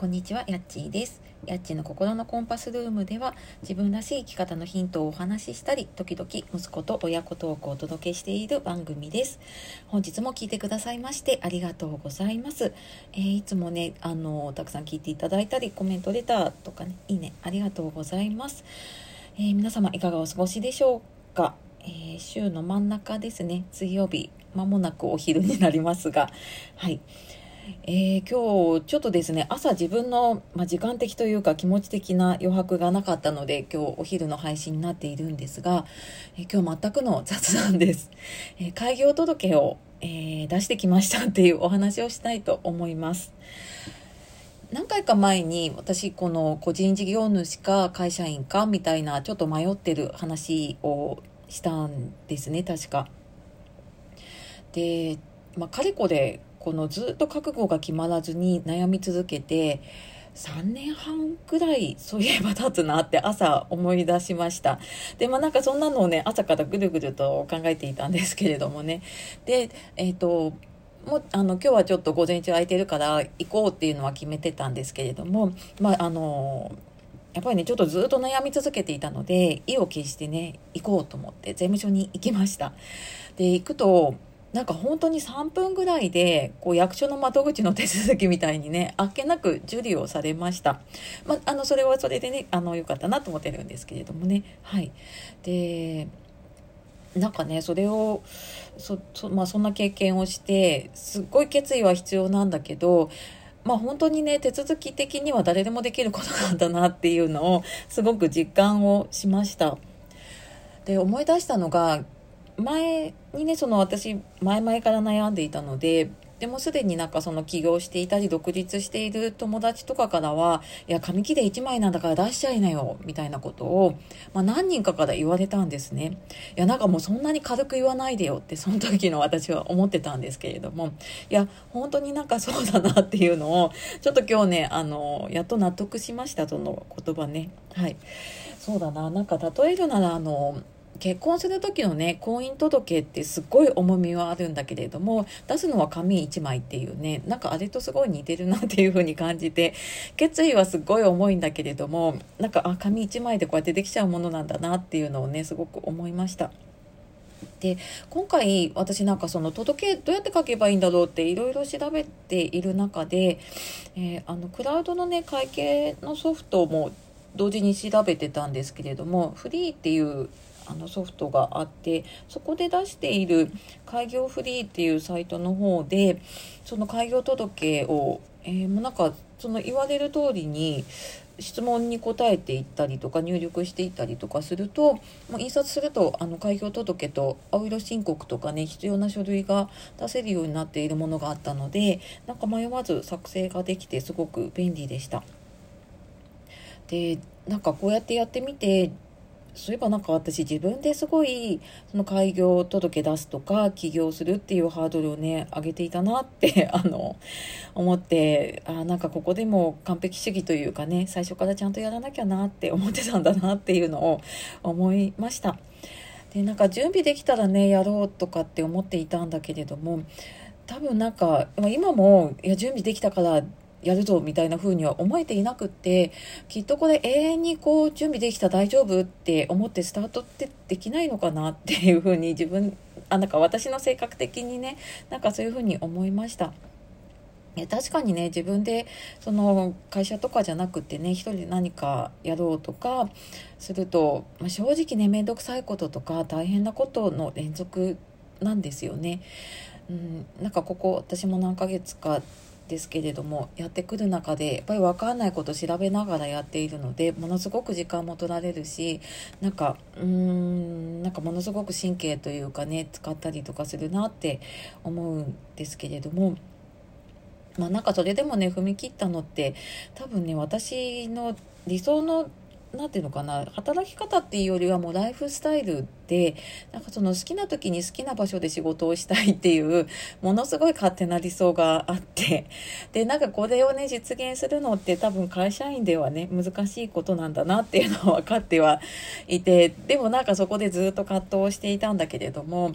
こんにちは、やっちーです。やっちーの心のコンパスルームでは、自分らしい生き方のヒントをお話ししたり、時々息子と親子トークをお届けしている番組です。本日も聞いてくださいましてありがとうございます。えー、いつもね、あの、たくさん聞いていただいたり、コメントレターとかね、いいね、ありがとうございます。えー、皆様いかがお過ごしでしょうか、えー、週の真ん中ですね、水曜日、まもなくお昼になりますが、はい。えー、今日ちょっとですね朝自分の、まあ、時間的というか気持ち的な余白がなかったので今日お昼の配信になっているんですが、えー、今日全くの雑談です、えー、開業届を、え出してきましたっていうお話をしたいと思います。何回か前に私この個人事業主か会社員かみたいなちょっと迷ってる話をしたんですね確か。でまあ、かれこれこのずっと覚悟が決まらずに悩み続けて3年半くらいそういえば経つなって朝思い出しました。でまあなんかそんなのをね朝からぐるぐると考えていたんですけれどもね。でえっ、ー、ともあの今日はちょっと午前中空いてるから行こうっていうのは決めてたんですけれどもまああのやっぱりねちょっとずっと悩み続けていたので意を決してね行こうと思って税務署に行きました。で行くとなんか本当に3分ぐらいでこう役所の窓口の手続きみたいにね あっけなく受理をされました、まあ、のそれはそれでねあのよかったなと思ってるんですけれどもね。はい。でなんかねそれをそそ,、まあ、そんな経験をしてすっごい決意は必要なんだけどまあ本当にね手続き的には誰でもできることなんだなっていうのをすごく実感をしました。で思い出したのが前にねその私前々から悩んでいたのででもすでになんかその起業していたり独立している友達とかからは、いや、紙切れ1枚なんだから出しちゃいなよ、みたいなことを、まあ、何人かから言われたんですね。いや、なんかもうそんなに軽く言わないでよって、その時の私は思ってたんですけれども、いや、本当になんかそうだなっていうのを、ちょっと今日ね、あの、やっと納得しました、その言葉ね。はい。そうだな、なんか例えるなら、あの、結婚する時のね婚姻届ってすっごい重みはあるんだけれども出すのは紙1枚っていうねなんかあれとすごい似てるなっていう風に感じて決意はすっごい重いんだけれどもなんかあ紙1枚でこうやってできちゃうものなんだなっていうのをねすごく思いました。で今回私なんかその届けどうやって書けばいいんだろうっていろいろ調べている中で、えー、あのクラウドのね会計のソフトも同時に調べてたんですけれどもフリーっていうあのソフトがあってそこで出している開業フリーっていうサイトの方でその開業届を、えー、もうなんかその言われる通りに質問に答えていったりとか入力していったりとかすると、まあ、印刷するとあの開業届と青色申告とかね必要な書類が出せるようになっているものがあったのでなんか迷わず作成ができてすごく便利でした。でなんかこうやってやってみてそういえばなんか私自分ですごいその開業届出すとか起業するっていうハードルをね上げていたなって あの思ってあなんかここでも完璧主義というかね最初からちゃんとやらなきゃなって思ってたんだなっていうのを思いました。でなんか準備できたらねやろうとかって思っていたんだけれども多分なんか今もいや準備できたからやるぞみたいな風には思えていなくってきっとこれ永遠にこう準備できた大丈夫って思ってスタートってできないのかなっていう風に自分あなんか私の性格的にねなんかそういう風に思いました。確かにね自分でその会社とかじゃなくてね一人で何かやろうとかすると、まあ、正直ね面倒くさいこととか大変なことの連続なんですよね。うん、なんかここ私も何ヶ月かですけれどもやってくる中でやっぱり分かんないこと調べながらやっているのでものすごく時間も取られるしなんかうーんなんかものすごく神経というかね使ったりとかするなって思うんですけれども。まあなんかそれでもね踏み切ったのって多分ね私の理想の何て言うのかな働き方っていうよりはもうライフスタイルってなんかその好きな時に好きな場所で仕事をしたいっていうものすごい勝手な理想があって。でなんかこれをね実現するのって多分会社員ではね難しいことなんだなっていうのは分かってはいて。でもなんかそこでずっと葛藤していたんだけれども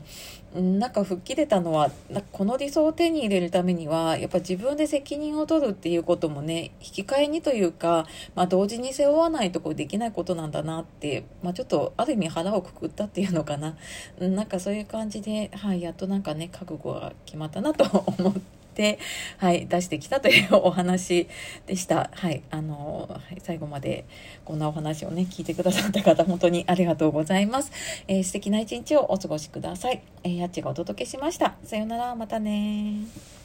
なんか吹っ切れたのはこの理想を手に入れるためにはやっぱ自分で責任を取るっていうこともね引き換えにというか、まあ、同時に背負わないとこできないことなんだなって、まあ、ちょっとある意味腹をくくったっていうのかな？なんかそういう感じで、はい、やっとなんかね覚悟が決まったなと思って。はい、出してきたというお話でした。はい、あの、はい、最後までこんなお話をね、聞いてくださった方、本当にありがとうございます。えー、素敵な一日をお過ごしください。えー、やっちがお届けしました。さようなら、またね